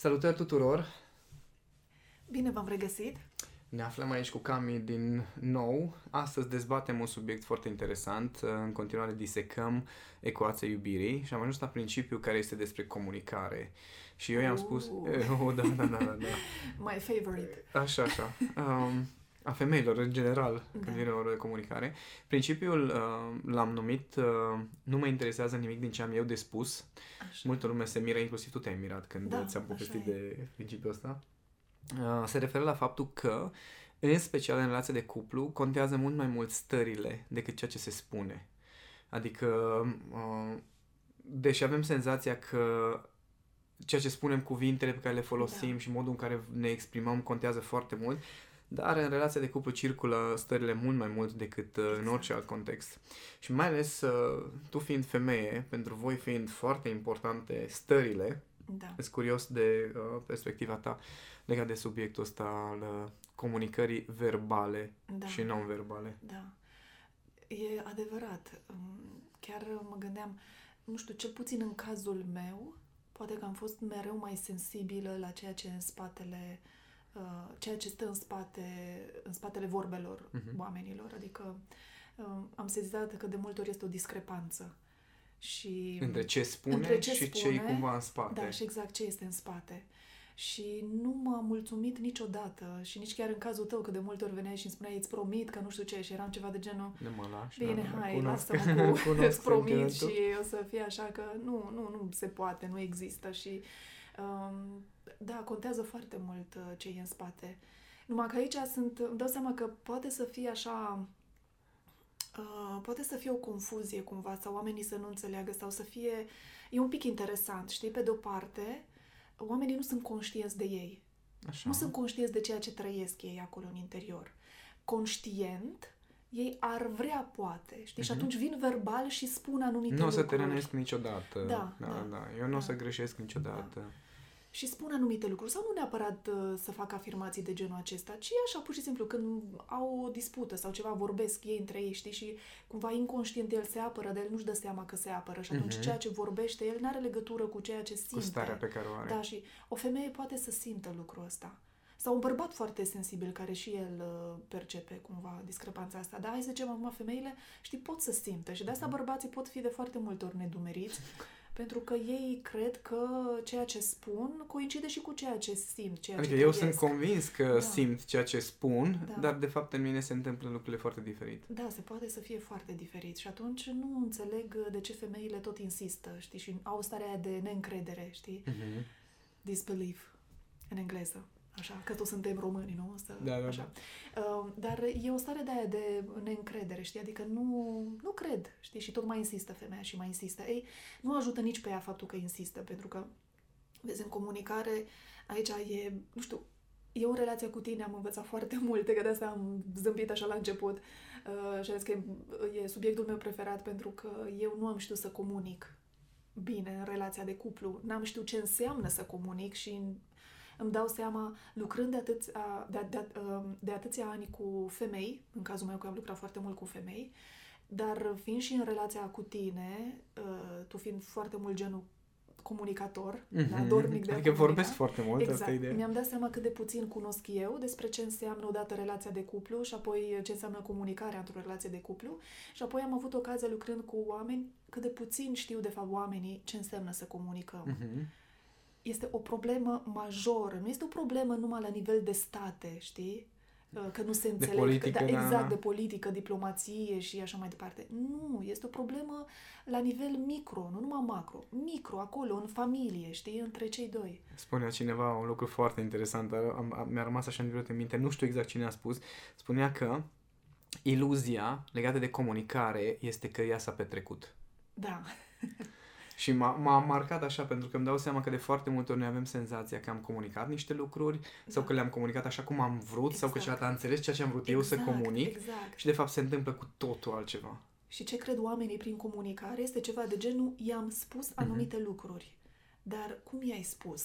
Salutări tuturor! Bine v-am regăsit! Ne aflăm aici cu Cami din nou. Astăzi dezbatem un subiect foarte interesant. În continuare disecăm ecuația iubirii și am ajuns la principiul care este despre comunicare. Și eu i-am spus... Oh, da, da, da, da, da. My favorite. Așa, așa. Um, a femeilor, în general, da. când vine vorba de comunicare. Principiul uh, l-am numit uh, nu mă interesează nimic din ce am eu de spus. Așa. Multă lume se miră, inclusiv tu te-ai mirat când da, ți-am povestit de principiul ăsta. Uh, se referă la faptul că, în special în relația de cuplu, contează mult mai mult stările decât ceea ce se spune. Adică, uh, deși avem senzația că ceea ce spunem, cuvintele pe care le folosim da. și modul în care ne exprimăm contează foarte mult, dar în relația de cuplu circulă stările mult mai mult decât uh, exact. în orice alt context. Și mai ales uh, tu fiind femeie, pentru voi fiind foarte importante stările, da. sunt curios de uh, perspectiva ta legat de subiectul ăsta al uh, comunicării verbale da. și non-verbale. Da, e adevărat. Um, chiar mă gândeam, nu știu, cel puțin în cazul meu, poate că am fost mereu mai sensibilă la ceea ce în spatele uh, Uh, ceea ce stă în spate, în spatele vorbelor uh-huh. oamenilor. Adică uh, am sezizat că de multe ori este o discrepanță. Și între ce spune între ce și spune, ce e cumva în spate. Da, și exact ce este în spate. Și nu m-a mulțumit niciodată și nici chiar în cazul tău, că de multe ori veneai și îmi spuneai, îți promit că nu știu ce și eram ceva de genul Nu mă lași, Bine, da, hai, lasă-mă cu îți promit și o să fie așa că nu, nu, nu se poate, nu există și um, da, contează foarte mult uh, ce e în spate. Numai că aici sunt, îmi dau seama că poate să fie așa, uh, poate să fie o confuzie cumva sau oamenii să nu înțeleagă sau să fie, e un pic interesant, știi, pe de-o parte, oamenii nu sunt conștienți de ei. Așa. Nu sunt conștienți de ceea ce trăiesc ei acolo în interior. Conștient, ei ar vrea, poate, știi? Uh-huh. Și mhm. atunci vin verbal și spun anumite Nu o să te rănesc niciodată. Da, da, da. da. Eu nu da. o să greșesc niciodată. Da și spun anumite lucruri sau nu neapărat uh, să fac afirmații de genul acesta, ci așa pur și simplu când au o dispută sau ceva vorbesc ei între ei, știi, și cumva inconștient el se apără, dar el nu-și dă seama că se apără și atunci uh-huh. ceea ce vorbește el nu are legătură cu ceea ce simte. Cu starea pe care o are. Da, și o femeie poate să simtă lucrul ăsta. Sau un bărbat foarte sensibil, care și el uh, percepe cumva discrepanța asta. Dar hai să zicem acum, femeile, știi, pot să simtă și de asta mhm. bărbații pot fi de foarte multe ori nedumeriți pentru că ei cred că ceea ce spun coincide și cu ceea ce simt, ceea adică ce eu sunt convins că da. simt ceea ce spun, da. dar de fapt în mine se întâmplă lucrurile foarte diferit. Da, se poate să fie foarte diferit și atunci nu înțeleg de ce femeile tot insistă, știi, și au starea de neîncredere, știi? Uh-huh. Disbelief în engleză. Așa, că toți suntem români, nu? Să, da, da, așa. Da. Uh, dar e o stare de aia de neîncredere, știi? Adică nu, nu cred, știi? Și tot mai insistă femeia și mai insistă. Ei, nu ajută nici pe ea faptul că insistă, pentru că, vezi, în comunicare, aici e, nu știu, eu în relația cu tine am învățat foarte multe, că de asta am zâmbit așa la început uh, și am zis că e, e subiectul meu preferat pentru că eu nu am știut să comunic bine în relația de cuplu. N-am știut ce înseamnă să comunic și îmi dau seama, lucrând de, atâția, de, de, um, de atâția ani cu femei, în cazul meu că am lucrat foarte mult cu femei, dar fiind și în relația cu tine, uh, tu fiind foarte mult genul comunicator, mm-hmm. da, dornic de Adică vorbesc foarte mult, exact. asta idee. Mi-am dat seama cât de puțin cunosc eu despre ce înseamnă odată relația de cuplu și apoi ce înseamnă comunicarea într-o relație de cuplu și apoi am avut ocazia lucrând cu oameni cât de puțin știu de fapt oamenii ce înseamnă să comunicăm. Mm-hmm este o problemă majoră. Nu este o problemă numai la nivel de state, știi? Uh, că nu se înțeleg. De politică, că, da, da, exact, da. de politică, diplomație și așa mai departe. Nu, este o problemă la nivel micro, nu numai macro. Micro, acolo, în familie, știi, între cei doi. Spunea cineva un lucru foarte interesant, am, am, mi-a rămas așa în minte, nu știu exact cine a spus, spunea că iluzia legată de comunicare este că ea s-a petrecut. Da. Și m-a, m-a marcat așa pentru că îmi dau seama că de foarte multe ori noi avem senzația că am comunicat niște lucruri da. sau că le-am comunicat așa cum am vrut exact. sau că exact. celălalt a înțeles ceea ce am vrut exact, eu să exact, comunic exact. și de fapt se întâmplă cu totul altceva. Și ce cred oamenii prin comunicare este ceva de genul i-am spus mhm. anumite mm-hmm. lucruri. Dar cum i-ai spus?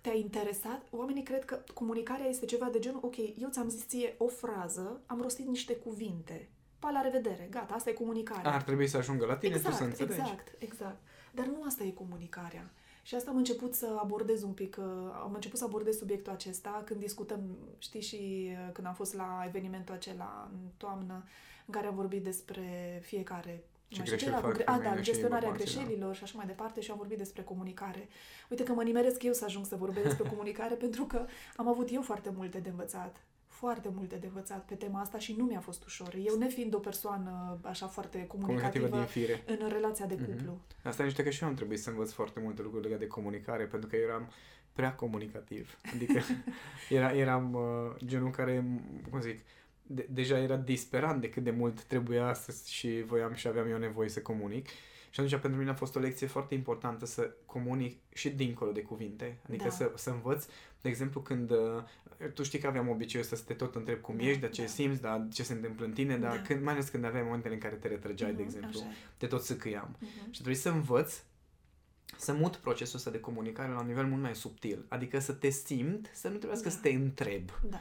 te-a interesat, oamenii cred că comunicarea este ceva de genul, ok, eu ți-am zis ție o frază, am rostit niște cuvinte pa, la revedere, gata, asta e comunicarea. Ar trebui să ajungă la tine, exact, tu să înțelegi. Exact, exact. Dar nu asta e comunicarea. Și asta am început să abordez un pic, uh, am început să abordez subiectul acesta când discutăm, știi, și uh, când am fost la evenimentul acela în toamnă, în care am vorbit despre fiecare ce greșeli fac gre- a, da, gestionarea greșelilor da. și așa mai departe și am vorbit despre comunicare. Uite că mă nimeresc eu să ajung să vorbesc despre comunicare pentru că am avut eu foarte multe de învățat foarte multe de învățat pe tema asta și nu mi-a fost ușor. Eu nefiind o persoană așa foarte comunicativă, comunicativă din fire. în relația de mhm. cuplu. Mm-hmm. Asta niște că și eu am trebuit să învăț foarte multe lucruri legate de comunicare, pentru că eram prea comunicativ. Adică era, eram uh, genul care, cum zic, de, deja era disperant de cât de mult trebuia să, și voiam și aveam eu nevoie să comunic. Și atunci pentru mine a fost o lecție foarte importantă să comunic și dincolo de cuvinte. Adică da. să, să învăț, de exemplu, când uh, tu știi că aveam obiceiul să te tot întreb cum da, ești, dar ce da. simți, dar ce se întâmplă în tine, dar da. când, mai ales când aveai momentele în care te retrăgeai, mm-hmm, de exemplu, așa. te tot săcâiam. Mm-hmm. Și trebuie să învăț să mut procesul ăsta de comunicare la un nivel mult mai subtil. Adică să te simt, să nu trebuiască da. să te întreb. Da.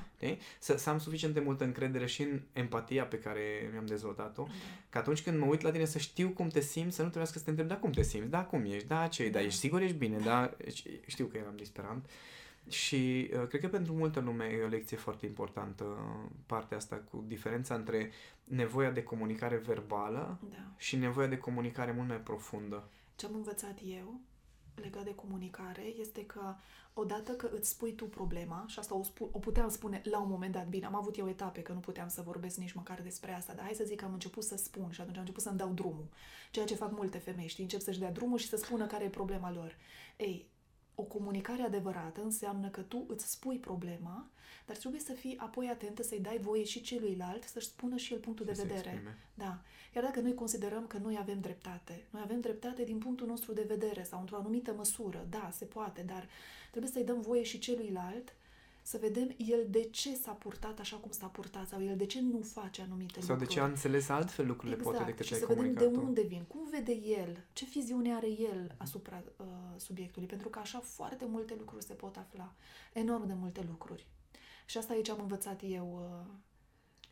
Să, să am suficient de multă încredere și în empatia pe care mi-am dezvoltat-o. Da. Că atunci când mă uit la tine să știu cum te simți, să nu trebuiască să te întreb, da, cum te simți, da, cum ești, da, ce da, da ești sigur, ești bine, da. da. Știu că eram disperant. Și uh, cred că pentru multă lume e o lecție foarte importantă partea asta cu diferența între nevoia de comunicare verbală da. și nevoia de comunicare mult mai profundă. Ce am învățat eu legat de comunicare este că odată că îți spui tu problema, și asta o, spu- o puteam spune la un moment dat, bine, am avut eu etape că nu puteam să vorbesc nici măcar despre asta, dar hai să zic că am început să spun și atunci am început să-mi dau drumul. Ceea ce fac multe femei, știi, încep să-și dea drumul și să spună care e problema lor. Ei, o comunicare adevărată înseamnă că tu îți spui problema, dar trebuie să fii apoi atentă să-i dai voie și celuilalt să-și spună și el punctul de vedere. Da. Chiar dacă noi considerăm că noi avem dreptate, noi avem dreptate din punctul nostru de vedere sau într-o anumită măsură, da, se poate, dar trebuie să-i dăm voie și celuilalt să vedem el de ce s-a purtat așa cum s-a purtat sau el de ce nu face anumite sau lucruri. Sau de ce a înțeles altfel lucrurile exact. poate decât și să vedem de unde vin, cum vede el, ce viziune are el asupra uh, subiectului, pentru că așa foarte multe lucruri se pot afla, enorm de multe lucruri. Și asta aici am învățat eu uh,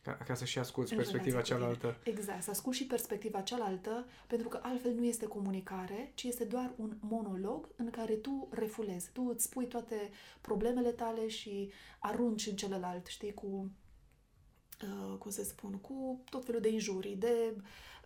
ca, ca să și asculți perspectiva cealaltă. Exact, să asculti și perspectiva cealaltă, pentru că altfel nu este comunicare, ci este doar un monolog în care tu refulezi. Tu îți spui toate problemele tale și arunci în celălalt, știi, cu, uh, cum să spun, cu tot felul de injurii, de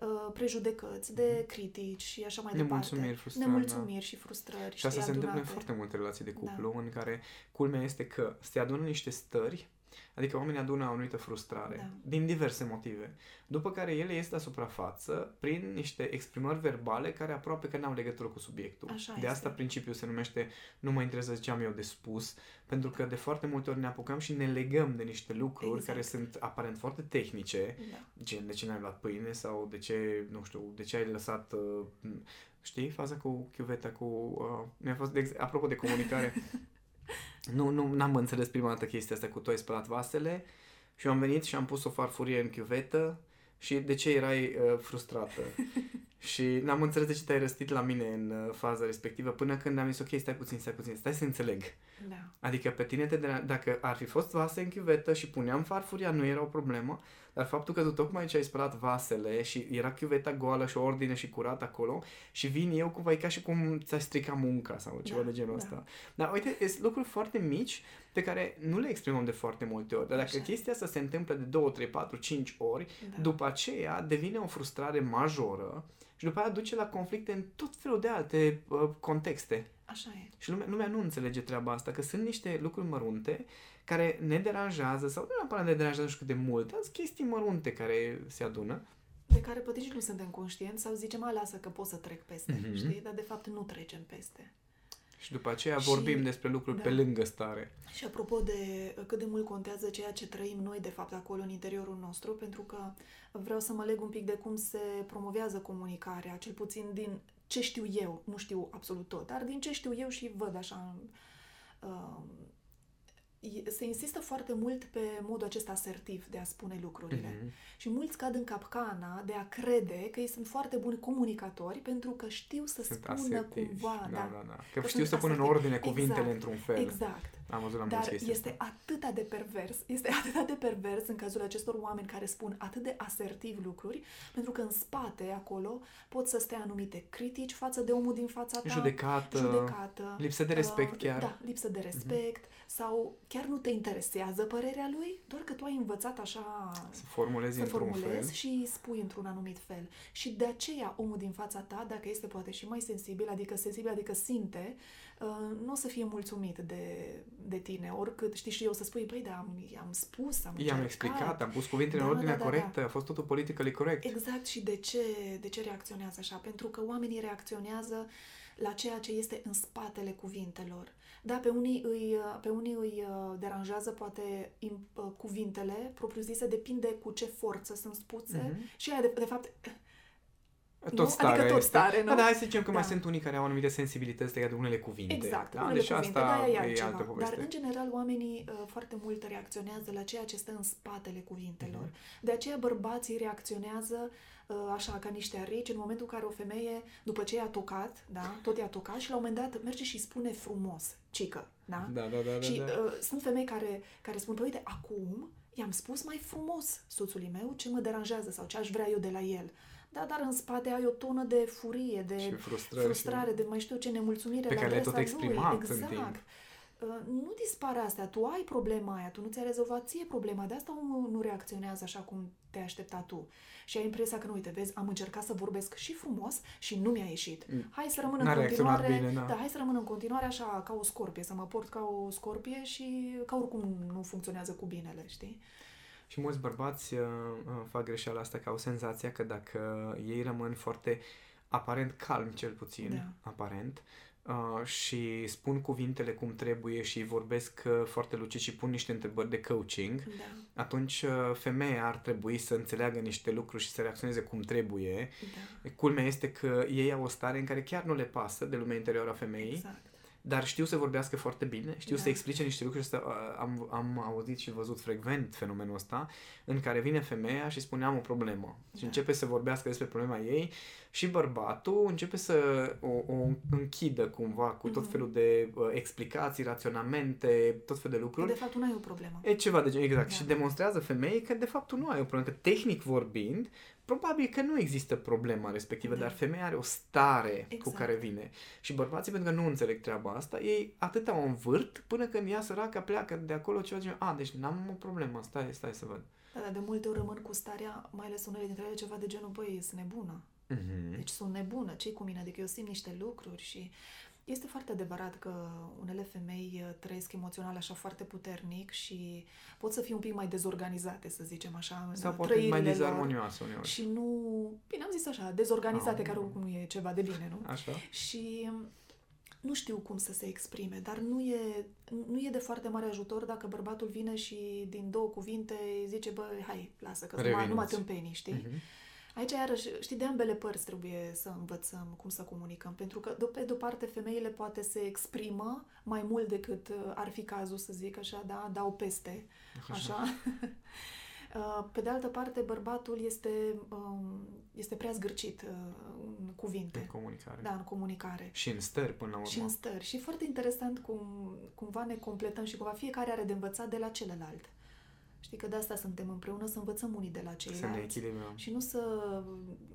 uh, prejudecăți, de mhm. critici și așa mai Nemulțumiri, departe. Frustrări, Nemulțumiri da. și frustrări. Și asta se întâmplă în foarte multe relații de cuplu, da. în care culmea este că se adună niște stări Adică oamenii adună o anumită frustrare, da. din diverse motive. După care ele este la suprafață prin niște exprimări verbale care aproape că n-au legătură cu subiectul. Așa de este. asta principiul se numește nu mă interesează ce am eu de spus, pentru că de foarte multe ori ne apucăm și ne legăm de niște lucruri exact. care sunt aparent foarte tehnice, da. gen de ce n-ai luat pâine sau de ce, nu știu, de ce ai lăsat... Uh, știi, faza cu chiuveta, cu... Uh, mi-a fost, de, apropo de comunicare, Nu, nu, n-am înțeles prima dată chestia asta cu tu ai spălat vasele. Și eu am venit și am pus o farfurie în chiuvetă și de ce erai uh, frustrată? și n-am înțeles de ce te-ai răstit la mine în uh, faza respectivă până când am zis ok, stai puțin, stai puțin, stai să înțeleg. Da. Adică pe tine te dacă ar fi fost vase în chiuvetă și puneam farfuria, nu era o problemă, dar faptul că tu tocmai ce ai spălat vasele și era chiuveta goală și ordine și curat acolo și vin eu cumva e ca și cum ți-ai stricat munca sau ceva da, de genul da. ăsta. Dar uite, sunt lucruri foarte mici pe care nu le exprimăm de foarte multe ori. Dar dacă Așa. chestia asta se întâmplă de 2, 3, 4, 5 ori, da. după aceea devine o frustrare majoră și după aia duce la conflicte în tot felul de alte uh, contexte. Așa e. Și lumea, lumea nu înțelege treaba asta, că sunt niște lucruri mărunte care ne deranjează sau nu neapărat ne deranjează nu știu cât de mult, dar sunt chestii mărunte care se adună. De care poate nici nu suntem conștienți sau zicem, a, lasă că pot să trec peste, mm-hmm. știi? Dar de fapt nu trecem peste. Și după aceea și, vorbim despre lucruri da. pe lângă stare. Și apropo de cât de mult contează ceea ce trăim noi, de fapt, acolo în interiorul nostru, pentru că vreau să mă leg un pic de cum se promovează comunicarea, cel puțin din ce știu eu, nu știu absolut tot, dar din ce știu eu și văd așa uh, se insistă foarte mult pe modul acesta asertiv de a spune lucrurile. Mm-hmm. Și mulți cad în capcana de a crede că ei sunt foarte buni comunicatori pentru că știu să sunt spună asertivi. cumva. Da, da, da. Că, că știu să pună în ordine cuvintele exact, într-un fel. Exact. Am văzut la Dar mulți este atât de pervers, este atât de pervers în cazul acestor oameni care spun atât de asertiv lucruri, pentru că în spate, acolo, pot să stea anumite critici față de omul din fața ta. Judecată. Judecată. Lipsă de respect uh, chiar. Da, lipsă de respect. Uh-huh. Sau chiar nu te interesează părerea lui, doar că tu ai învățat așa... Să formulezi să într-un formulezi fel. și spui într-un anumit fel. Și de aceea omul din fața ta, dacă este poate și mai sensibil, adică sensibil, adică simte, uh, nu o să fie mulțumit de, de tine. Oricât, știi, și eu să spui, păi da, am, am spus, am I-am încercat. explicat, am pus cuvintele Da, în ordinea da, da, corectă, a fost totul politically corect. Exact, și de ce, de ce reacționează așa? Pentru că oamenii reacționează la ceea ce este în spatele cuvintelor. Da, pe unii îi, pe unii îi uh, deranjează poate im- uh, cuvintele propriu-zise, depinde cu ce forță sunt spuse Mhm. și aia de, de fapt Tot Nu? starea Adică tot este. stare, nu? Da, dar hai să zicem că mai Da. sunt unii care au anumite sensibilități legate de unele cuvinte. Exact, da? unele Deci cuvinte, asta da, e e altceva. altă poveste. Dar, în general, oamenii uh, foarte mult reacționează la ceea ce stă în spatele cuvintelor. Mhm. De aceea bărbații reacționează uh, așa, ca niște arici, în momentul în care o femeie, după ce i-a tocat, da, tot i-a tocat și la un moment dat merge și spune frumos, cică, da? Da, da, da, da. și da. uh, sunt femei care, care spun, păi uite, acum i-am spus mai frumos soțului meu ce mă deranjează sau ce aș vrea eu de la el. Da, dar în spate ai o tonă de furie, de Și frustrări frustrare, de mai știu ce, nemulțumire Pe la care le-ai adresa tot exprimat lui. în Exact. timp. Uh, Nu dispare astea, tu ai problema aia, tu nu ți-ai rezolvat ție problema, de asta omul nu reacționează așa cum te-ai aștepta tu. Și ai impresia că, nu, uite, vezi, am încercat să vorbesc și frumos și nu mi-a ieșit. Hai să rămân în N-a reacționat continuare, bine, da. da, hai să rămân în continuare așa ca o scorpie, să mă port ca o scorpie și ca oricum nu funcționează cu binele, știi? Și mulți bărbați uh, uh, fac greșeala asta că au senzația că dacă ei rămân foarte aparent calm cel puțin, Da. aparent, uh, și spun cuvintele cum trebuie și vorbesc uh, foarte lucid și pun niște întrebări de coaching, Da, atunci uh, femeia ar trebui să înțeleagă niște lucruri și să reacționeze cum trebuie. da, Culmea este că ei au o stare în care chiar nu le pasă de lumea interioară a femeii, exact. Dar știu să vorbească foarte bine, știu Da. să explice niște lucruri. Să, uh, am, am auzit și văzut frecvent fenomenul ăsta, în care vine femeia și spune am o problemă. Și Da. începe să vorbească despre problema ei și bărbatul începe să o, o închidă cumva cu tot Mhm. felul de uh, explicații, raționamente, tot felul de Că lucruri. de fapt tu n-ai o problemă. E ceva de genul, exact. Da. Și demonstrează femeii că de fapt tu nu ai o problemă, că tehnic vorbind, probabil că nu există problema respectivă, Da. dar femeia are o stare cu Exact. care vine. Și bărbații, pentru că nu înțeleg treaba asta, ei atât au învârt până când ea săraca pleacă de acolo ceva de genul, a, deci n-am o problemă, stai, stai să văd. Da, dar de multe ori rămân cu starea, mai ales unele dintre ele, ceva de genul, băi, sunt nebună. Mm-hmm. Deci sunt nebună, ce cu mine? Adică eu simt niște lucruri și este foarte adevărat că unele femei uh, trăiesc emoțional așa foarte puternic și pot să fie un pic mai dezorganizate, să zicem așa, în Sau poate trăirile mai lor. dezarmonioasă uneori. Și nu, bine am zis așa, dezorganizate, Ah. care oricum nu e ceva de bine, nu? Așa? Și nu știu cum să se exprime, dar nu e, nu e de foarte mare ajutor dacă bărbatul vine și din două cuvinte zice, bă, hai, lasă, că numai, numai Revinuți. tâmpenii, știi? Mm-hmm. Aici, iarăși, știi, de ambele părți trebuie să învățăm cum să comunicăm, pentru că, de- pe de-o parte, femeile poate se exprimă mai mult decât uh, ar fi cazul, să zic așa, da, dau peste, așa. Uh, Pe de altă parte, bărbatul este, um, este prea zgârcit uh, în cuvinte, În comunicare. da, în comunicare. Și în stări până la urmă. Și în stări. Și e foarte interesant cum cumva ne completăm și cumva fiecare are de învățat de la celălalt. Știi că de asta suntem împreună, să învățăm unii de la Să ne ceilalți. echilibrăm. Și nu să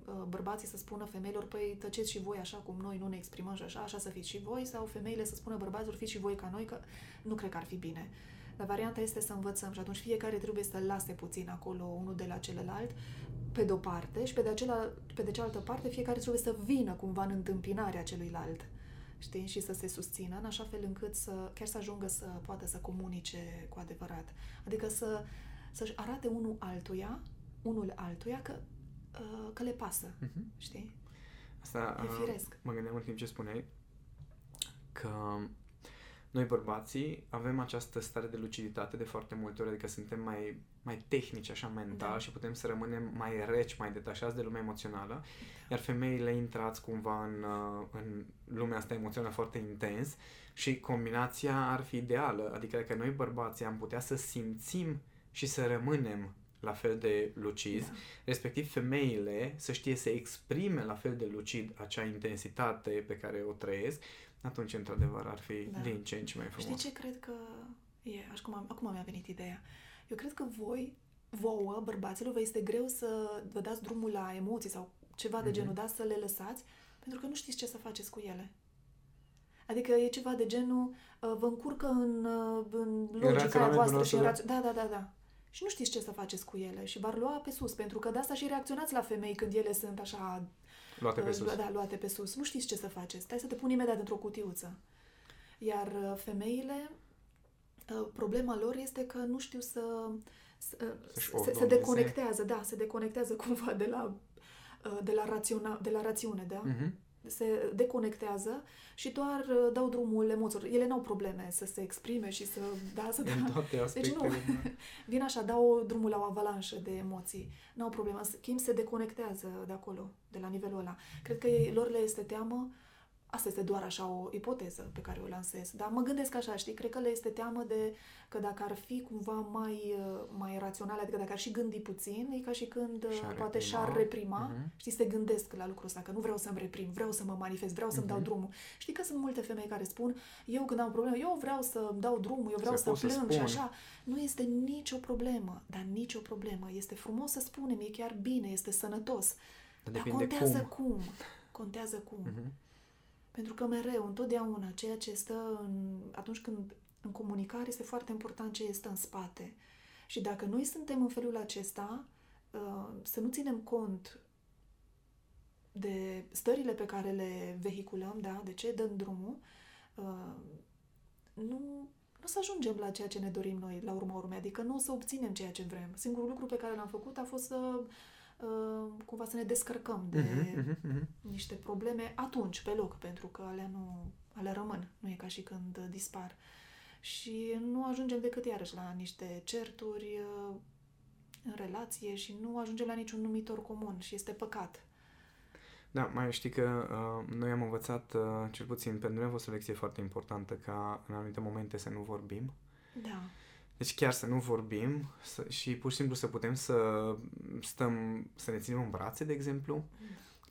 uh, bărbații să spună femeilor, păi tăceți și voi așa cum noi nu ne exprimăm și așa, așa să fiți și voi, sau femeile să spună bărbaților, fiți și voi ca noi, că nu cred că ar fi bine. Dar varianta este să învățăm și atunci fiecare trebuie să lase puțin acolo unul de la celălalt, pe de-o parte, și pe de, acela, pe de cealaltă parte fiecare trebuie să vină cumva în întâmpinarea celuilalt. Știi? Și să se susțină în așa fel încât să chiar să ajungă să poată să comunice cu adevărat. Adică să, să-și arate unul altuia, unul altuia că, uh, că le pasă. Mhm. Știi? Asta, E uh, firesc. mă gândeam în timp ce spuneai că noi bărbații avem această stare de luciditate de foarte multe ori, adică suntem mai, mai tehnici așa mental Da. și putem să rămânem mai reci, mai detașați de lumea emoțională, iar femeile intrați cumva în, uh, în lumea asta emoțională foarte intens și combinația ar fi ideală, adică dacă noi bărbații am putea să simțim și să rămânem la fel de lucizi, da. respectiv femeile să știe să exprime la fel de lucid acea intensitate pe care o trăiesc, atunci, într-adevăr, ar fi da. din ce în ce mai frumos. Știi ce cred că e? Acum, acum mi-a venit ideea. Eu cred că voi, vouă, bărbaților, vă este greu să vă dați drumul la emoții sau ceva de mm-hmm. genul, da, să le lăsați, pentru că nu știți ce să faceți cu ele. Adică e ceva de genul, uh, vă încurcă în, uh, în logica aia voastră și în raț- Da, da, da, da. Și nu știți ce să faceți cu ele și v-ar lua pe sus, pentru că de asta și reacționați la femei când ele sunt așa... Luate pe uh, sus. Da, luate pe sus. Nu știți ce să faceți. Stai să te pun imediat într-o cutiuță. Iar femeile, problema lor este că nu știu să... Se, se deconectează, da, se deconectează cumva de la, de la, raționa, de la rațiune, da? Uh-huh se deconectează și doar uh, dau drumul emoțiilor. Ele n-au probleme să se exprime și să... Da, să În toate Deci nu, vin așa, dau drumul la o avalanșă de emoții. N-au probleme. Schimb se deconectează de acolo, de la nivelul ăla. Cred că ei, lor le este teamă Asta este doar așa o ipoteză pe care o lansez. Dar mă gândesc așa, știi, cred că le este teamă de că dacă ar fi cumva mai, uh, mai raționale, adică dacă ar și gândi puțin, e ca și când uh, și-ar poate reprima. și-ar reprima. Uh-huh. Știi, se gândesc la lucrul ăsta, că nu vreau să-mi reprim, vreau să mă manifest, vreau să-mi uh-huh. dau drumul. Știi că sunt multe femei care spun, eu când am probleme, eu vreau să-mi dau drumul, eu vreau să, să plâng să și așa. Nu este nicio problemă, dar nicio problemă. Este frumos să spunem, e chiar bine, este sănătos. Dar, dar contează cum. cum. Contează cum. Uh-huh. Pentru că mereu, întotdeauna, ceea ce stă în, atunci când în comunicare este foarte important ce este în spate. Și dacă noi suntem în felul acesta, uh, să nu ținem cont de stările pe care le vehiculăm, da, de ce dăm drumul, uh, nu, nu să ajungem la ceea ce ne dorim noi, la urma urmei, adică nu o să obținem ceea ce vrem. Singurul lucru pe care l-am făcut a fost să Uh, cumva să ne descărcăm de uh-huh, uh-huh. niște probleme atunci, pe loc, pentru că alea nu, alea rămân. Nu e ca și când dispar. Și nu ajungem decât iarăși la niște certuri uh, în relație și nu ajungem la niciun numitor comun și este păcat. Da, mai știi că uh, noi am învățat, uh, cel puțin pentru noi a fost o lecție foarte importantă ca în anumite momente să nu vorbim. Da. Deci chiar să nu vorbim să, și pur și simplu să putem să stăm, să ne ținem în brațe, de exemplu,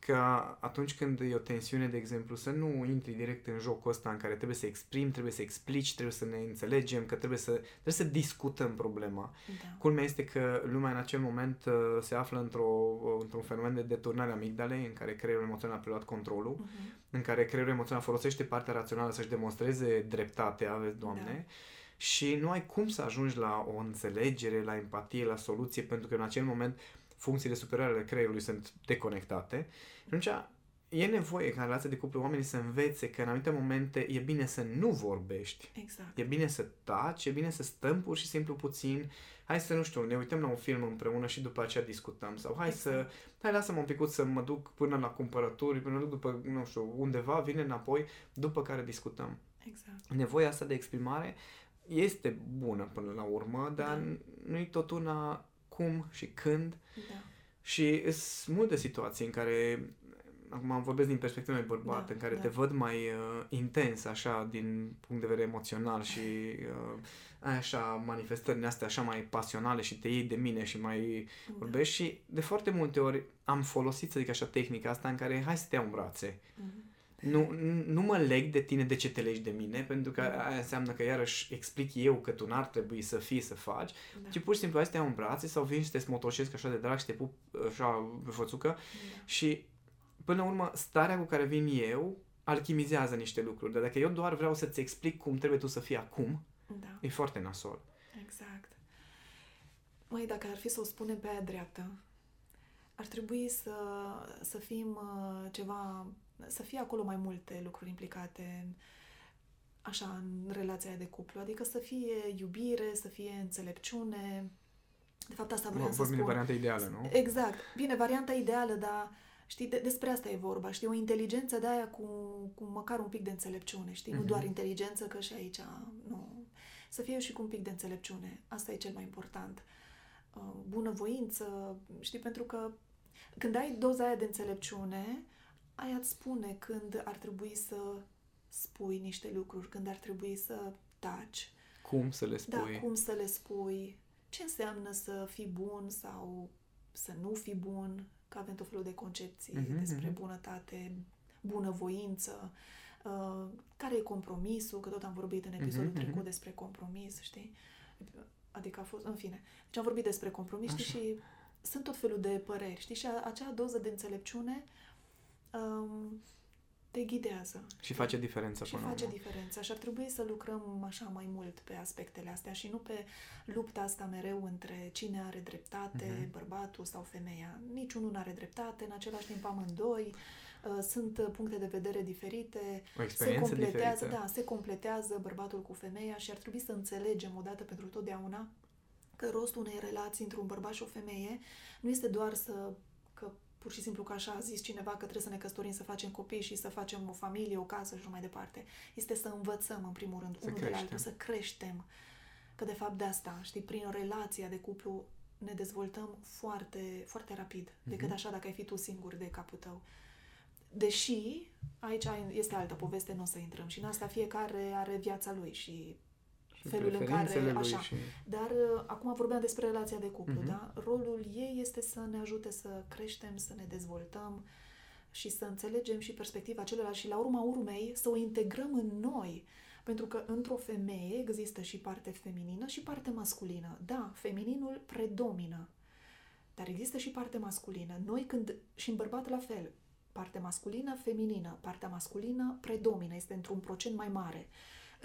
că atunci când e o tensiune, de exemplu, să nu intri direct în jocul ăsta în care trebuie să exprim, trebuie să explici, trebuie să ne înțelegem, că trebuie să, trebuie să discutăm problema. Da. Culmea este că lumea în acel moment uh, se află într-o, uh, într-un fenomen de deturnare amigdalei, în care creierul emoțional a preluat controlul, uh-huh. în care creierul emoțional folosește partea rațională să-și demonstreze dreptatea, vezi, Doamne, da și nu ai cum să ajungi la o înțelegere, la empatie, la soluție, pentru că în acel moment funcțiile superioare ale creierului sunt deconectate. Și atunci e nevoie ca în relația de cuplu oamenii să învețe că în anumite momente e bine să nu vorbești. Exact. E bine să taci, e bine să stăm pur și simplu puțin. Hai să, nu știu, ne uităm la un film împreună și după aceea discutăm. Sau hai exact. să, hai lasă-mă un pic să mă duc până la cumpărături, până duc după, nu știu, undeva, vine înapoi, după care discutăm. Exact. Nevoia asta de exprimare este bună până la urmă, dar da. nu-i tot una cum și când. Da. Și sunt multe situații în care, acum vorbesc din perspectiva unui bărbat, da, în care da. te văd mai uh, intens, așa, din punct de vedere emoțional și uh, ai așa manifestările astea așa mai pasionale și te iei de mine și mai da. vorbești și de foarte multe ori am folosit, să zic așa, tehnica asta în care hai să te iau în brațe. Mm-hmm nu, nu mă leg de tine de ce te legi de mine, pentru că aia înseamnă că iarăși explic eu că tu n-ar trebui să fii să faci, da. ci pur și simplu hai să te iau în brațe sau vin și te smotoșesc așa de drag și te pup așa pe fățucă da. și până la urmă starea cu care vin eu alchimizează niște lucruri, dar dacă eu doar vreau să-ți explic cum trebuie tu să fii acum, da. e foarte nasol. Exact. Măi, dacă ar fi să o spunem pe aia dreaptă, ar trebui să, să fim uh, ceva să fie acolo mai multe lucruri implicate așa în relația de cuplu, adică să fie iubire, să fie înțelepciune. De fapt, asta vreau să spun. de varianta ideală, nu? Exact. Bine, varianta ideală, dar știi, de, despre asta e vorba, știi, o inteligență de aia cu, cu măcar un pic de înțelepciune, știi, uh-huh. nu doar mhm. inteligență, că și aici, nu, să fie și cu un pic de înțelepciune. Asta e cel mai important. Uh, bunăvoință, știi, pentru că când ai doza aia de înțelepciune, aia îți spune când ar trebui să spui niște lucruri, când ar trebui să taci. Cum să le spui. Da, cum să le spui, ce înseamnă să fii bun sau să nu fii bun, că avem tot felul de concepții Mhm, despre mhm. bunătate, bunăvoință, uh, care e compromisul, că tot am vorbit în episodul Mhm, mhm. trecut despre compromis, știi? Adică a fost, în fine. Deci am vorbit despre compromis, știi, Așa. și sunt tot felul de păreri, știi? Și a, acea doză de înțelepciune um, te ghidează. Și face diferența Și până la face urmă. diferența și ar trebui să lucrăm așa mai mult pe aspectele astea și nu pe lupta asta mereu între cine are dreptate, Mhm. bărbatul sau femeia. Niciunul nu are dreptate, în același timp amândoi, uh, sunt uh, puncte de vedere diferite, O se experiență completează, diferită. da, se completează bărbatul cu femeia și ar trebui să înțelegem odată pentru totdeauna că rostul unei relații între un bărbat și o femeie nu este doar să că pur și simplu că așa a zis cineva că trebuie să ne căsătorim, să facem copii și să facem o familie, o casă și așa mai departe. Este să învățăm, în primul rând, Să unul de la creștem. altul, să creștem. Că, de fapt, de asta, știi, prin relația de cuplu ne dezvoltăm foarte, foarte rapid, decât Mhm. așa dacă ai fi tu singur de capul tău. Deși, aici este altă poveste, nu o să intrăm. Și în asta fiecare are viața lui și Și felul în care- preferințele lui așa. și... dar uh, acum vorbeam despre relația de cuplu, Mhm. da? Rolul ei este să ne ajute să creștem, să ne dezvoltăm și să înțelegem și perspectiva celorlalți și la urma urmei să o integrăm în noi. Pentru că într-o femeie există și parte feminină și parte masculină. Da, femininul predomină, dar există și parte masculină. Noi când, și în bărbat la fel, parte masculină, feminină. Partea masculină predomină, este într-un procent mai mare.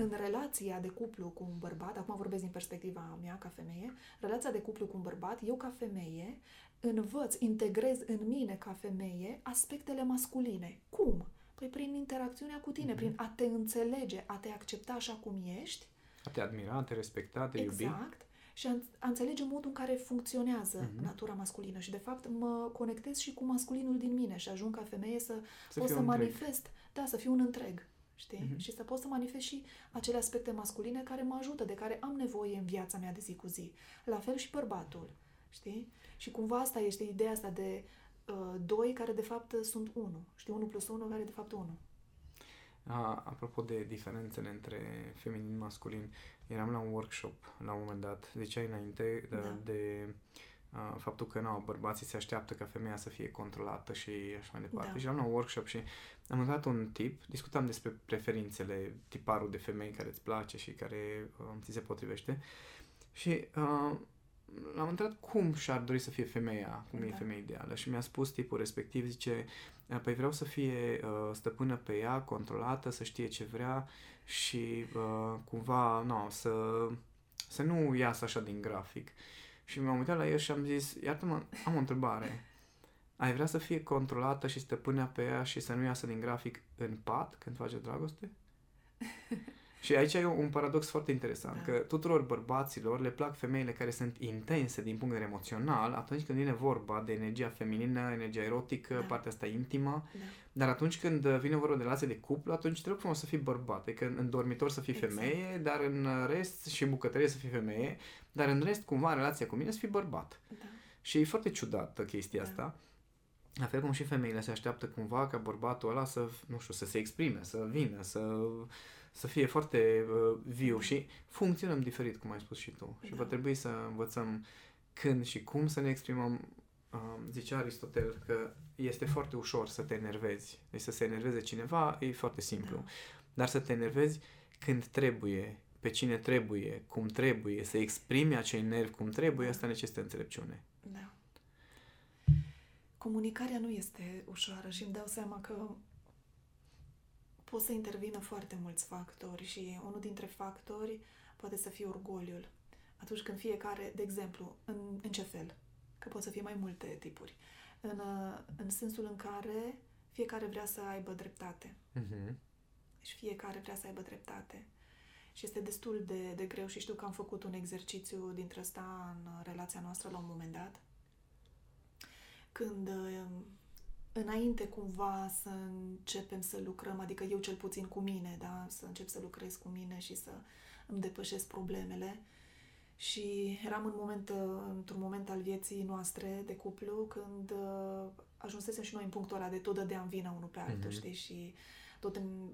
În relația de cuplu cu un bărbat, acum vorbesc din perspectiva mea ca femeie, relația de cuplu cu un bărbat, eu ca femeie învăț, integrez în mine ca femeie aspectele masculine. Cum? Păi prin interacțiunea cu tine, Mhm. prin a te înțelege, a te accepta așa cum ești, A te admira, a te respecta, a te iubi. Exact. Și a, a înțelege modul în care funcționează Mhm. natura masculină. Și, de fapt, mă conectez și cu masculinul din mine și ajung ca femeie să, Să pot fie să un întreg. manifest, da, să fiu un întreg. Știi? Mhm. Și să pot să manifest și acele aspecte masculine care mă ajută, de care am nevoie în viața mea de zi cu zi. La fel și bărbatul. Știi? Și cumva asta este ideea asta de uh, doi care de fapt sunt unu. Știi? Unu plus unu care de fapt unu. A, apropo de diferențele între feminin masculin, eram la un workshop la un moment dat, ziceai înainte de, Da. de a, faptul că nu, bărbații se așteaptă ca femeia să fie controlată și așa mai departe. Da. Și eram la un workshop și am întâlnit un tip, discutam despre preferințele, tiparul de femei care îți place și care um, ți se potrivește și uh, l-am întrebat cum și-ar dori să fie femeia, cum e Da. femeia ideală și mi-a spus tipul respectiv, zice, Păi vreau să fie uh, stăpână pe ea, controlată, să știe ce vrea și uh, cumva, no, să, să nu iasă așa din grafic. Și m-am uitat la el și am zis, iartă-mă, am o întrebare. Ai vrea să fie controlată și stăpânea pe ea și să nu iasă din grafic în pat când face dragoste? și aici e un paradox foarte interesant, Da. că tuturor bărbaților le plac femeile care sunt intense din punct de vedere emoțional atunci când vine vorba de energia feminină, energia erotică, Da. partea asta intimă, Da. dar atunci când vine vorba de relație de cuplu, atunci trebuie frumos să fii bărbat, adică în dormitor să fii Exact. femeie, dar în rest și în bucătărie să fii femeie, dar în rest cumva în relația cu mine să fii bărbat. Da. Și e foarte ciudată chestia Da. asta. La fel cum și femeile se așteaptă cumva ca bărbatul ăla să, nu știu, să se exprime, să vină, să, să fie foarte uh, viu Da. și funcționăm diferit, cum ai spus și tu. Și Da. va trebui să învățăm când și cum să ne exprimăm. Uh, zicea Aristotel că este foarte ușor să te enervezi. Deci să se enerveze cineva e foarte simplu. Da. Dar să te enervezi când trebuie, pe cine trebuie, cum trebuie, să exprimi acei nervi cum trebuie, Da. asta necesită înțelepciune. Da. Comunicarea nu este ușoară și îmi dau seama că pot să intervină foarte mulți factori și unul dintre factori poate să fie orgoliul. Atunci când fiecare, de exemplu, în, în ce fel? Că pot să fie mai multe tipuri. În, uh, în sensul în care fiecare vrea să aibă dreptate. Mm-hmm. Deci fiecare vrea să aibă dreptate. Și este destul de, de greu și știu că am făcut un exercițiu dintre ăsta în relația noastră la un moment dat. Când uh, înainte cumva să începem să lucrăm, adică eu cel puțin cu mine, da, să încep să lucrez cu mine și să îmi depășesc problemele. Și eram în moment, uh, într-un moment al vieții noastre de cuplu când uh, ajunsesem și noi în punctul ăla de tot dădeam vina unul pe altul, Mhm. știi? Și tot în,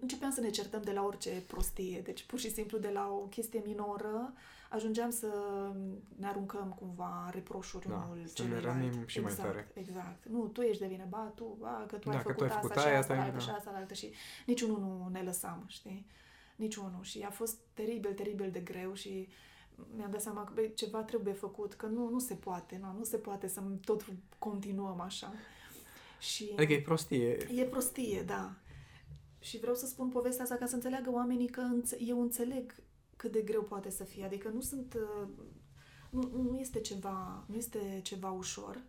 începeam să ne certăm de la orice prostie. Deci, pur și simplu, de la o chestie minoră, ajungeam să ne aruncăm cumva reproșuri Da, unul să ne celuilalt. rănim și mai exact, tare. Exact. Nu, tu ești de vină, ba, tu, ba, că tu ai Da, că făcut tu ai asta făcut și aia, asta, asta, altă da. și asta, altă și niciunul nu ne lăsam, știi? Niciunul. Și a fost teribil, teribil de greu și mi-am dat seama că băi, ceva trebuie făcut, că nu, nu se poate, nu, nu se poate să tot continuăm așa. Și Adică e prostie. e prostie, da. Și vreau să spun povestea asta ca să înțeleagă oamenii că înțe- eu înțeleg cât de greu poate să fie. Adică nu sunt... uh, Nu, nu este ceva, nu este ceva ușor,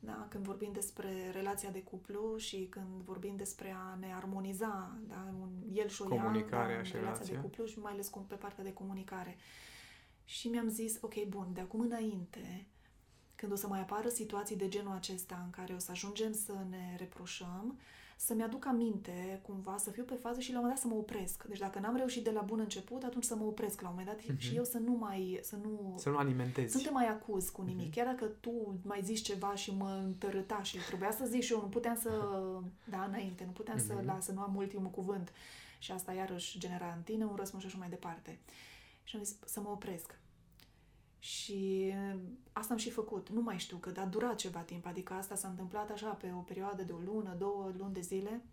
da? Când vorbim despre relația de cuplu și când vorbim despre a ne armoniza, da? Un, el și o ea, Comunicarea da, în și relația relația. de cuplu și mai ales cum pe partea de comunicare. Și mi-am zis, ok, bun, de acum înainte, când o să mai apară situații de genul acesta în care o să ajungem să ne reproșăm, să-mi aduc aminte, cumva, să fiu pe fază și la un moment dat să mă opresc. Deci dacă n-am reușit de la bun început, atunci să mă opresc la un moment dat Mhm. și eu să nu mai, să nu, Să nu alimentezi. să nu te mai acuz cu nimic. Mhm. Chiar dacă tu mai zici ceva și mă întărâta și trebuia să zic și eu, nu puteam să, da, înainte, nu puteam să Mhm. las, să nu am ultimul cuvânt. Și asta iarăși genera în tine un răspuns și așa mai departe. Și am zis să mă opresc. Și asta am și făcut. Nu mai știu cât, a durat ceva timp. Adică asta s-a întâmplat așa pe o perioadă de o lună, două luni de zile.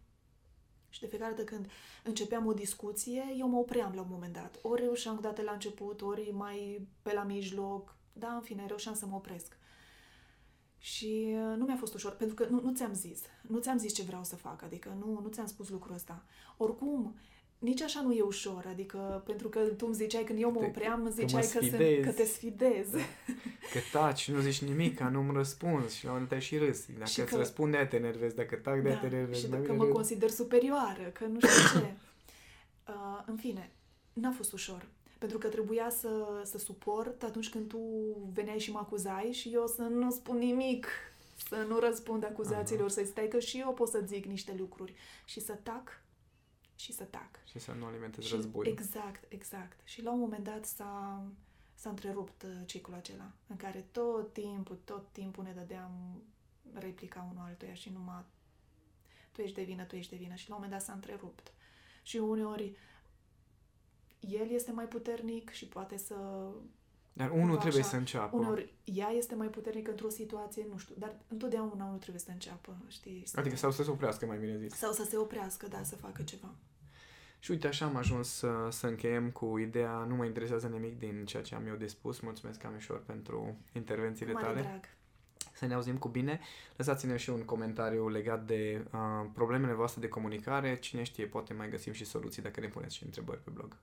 Și de fiecare dată când începeam o discuție, eu mă opream la un moment dat. Ori reușeam cu date la început, ori mai pe la mijloc. Da, în fine, reușeam să mă opresc. Și uh, nu mi-a fost ușor, pentru că nu, nu ți-am zis. Nu ți-am zis ce vreau să fac, adică nu, nu ți-am spus lucrul ăsta. Oricum, nici așa nu e ușor, adică pentru că tu îmi ziceai când eu mă Te- opream, îmi că mă ziceai că, se, sfidezi. că te sfidez. Că taci, nu zici nimic, că nu-mi răspunzi și la un moment dat și râzi. Dacă Și îți că- răspunde, aia te enervezi. Dacă tac, de aia te enervezi. și Mai că bine mă râzi. consider superioară, că nu știu ce. Uh, în fine, n-a fost ușor. Pentru că trebuia să, să suport atunci când tu veneai și mă acuzai și eu să nu spun nimic, să nu răspund acuzațiilor, să stai că și eu pot să zic niște lucruri și să tac și să tac. Și să nu alimentezi Și- război. Exact, exact. Și la un moment dat s-a, s-a întrerupt uh, ciclul acela, în care tot timpul, tot timpul ne dădeam replica unul altuia și numai tu ești de vină, tu ești de vină. Și la un moment dat s-a întrerupt. Și uneori el este mai puternic și poate să... Dar unul cumva trebuie așa, să înceapă. Uneori ea este mai puternică într-o situație, nu știu, dar întotdeauna unul trebuie să înceapă, știi? Să- Adică sau să se oprească, mai bine zis. sau să se oprească, da, să facă ceva. Și uite, așa am ajuns să, să încheiem cu ideea nu mă interesează nimic din ceea ce am eu de spus. Mulțumesc, Amișor, pentru intervențiile Cu mare tale. drag. Să ne auzim cu bine. Lăsați-ne și un comentariu legat de uh, problemele voastre de comunicare. Cine știe, poate mai găsim și soluții dacă ne puneți și întrebări pe blog.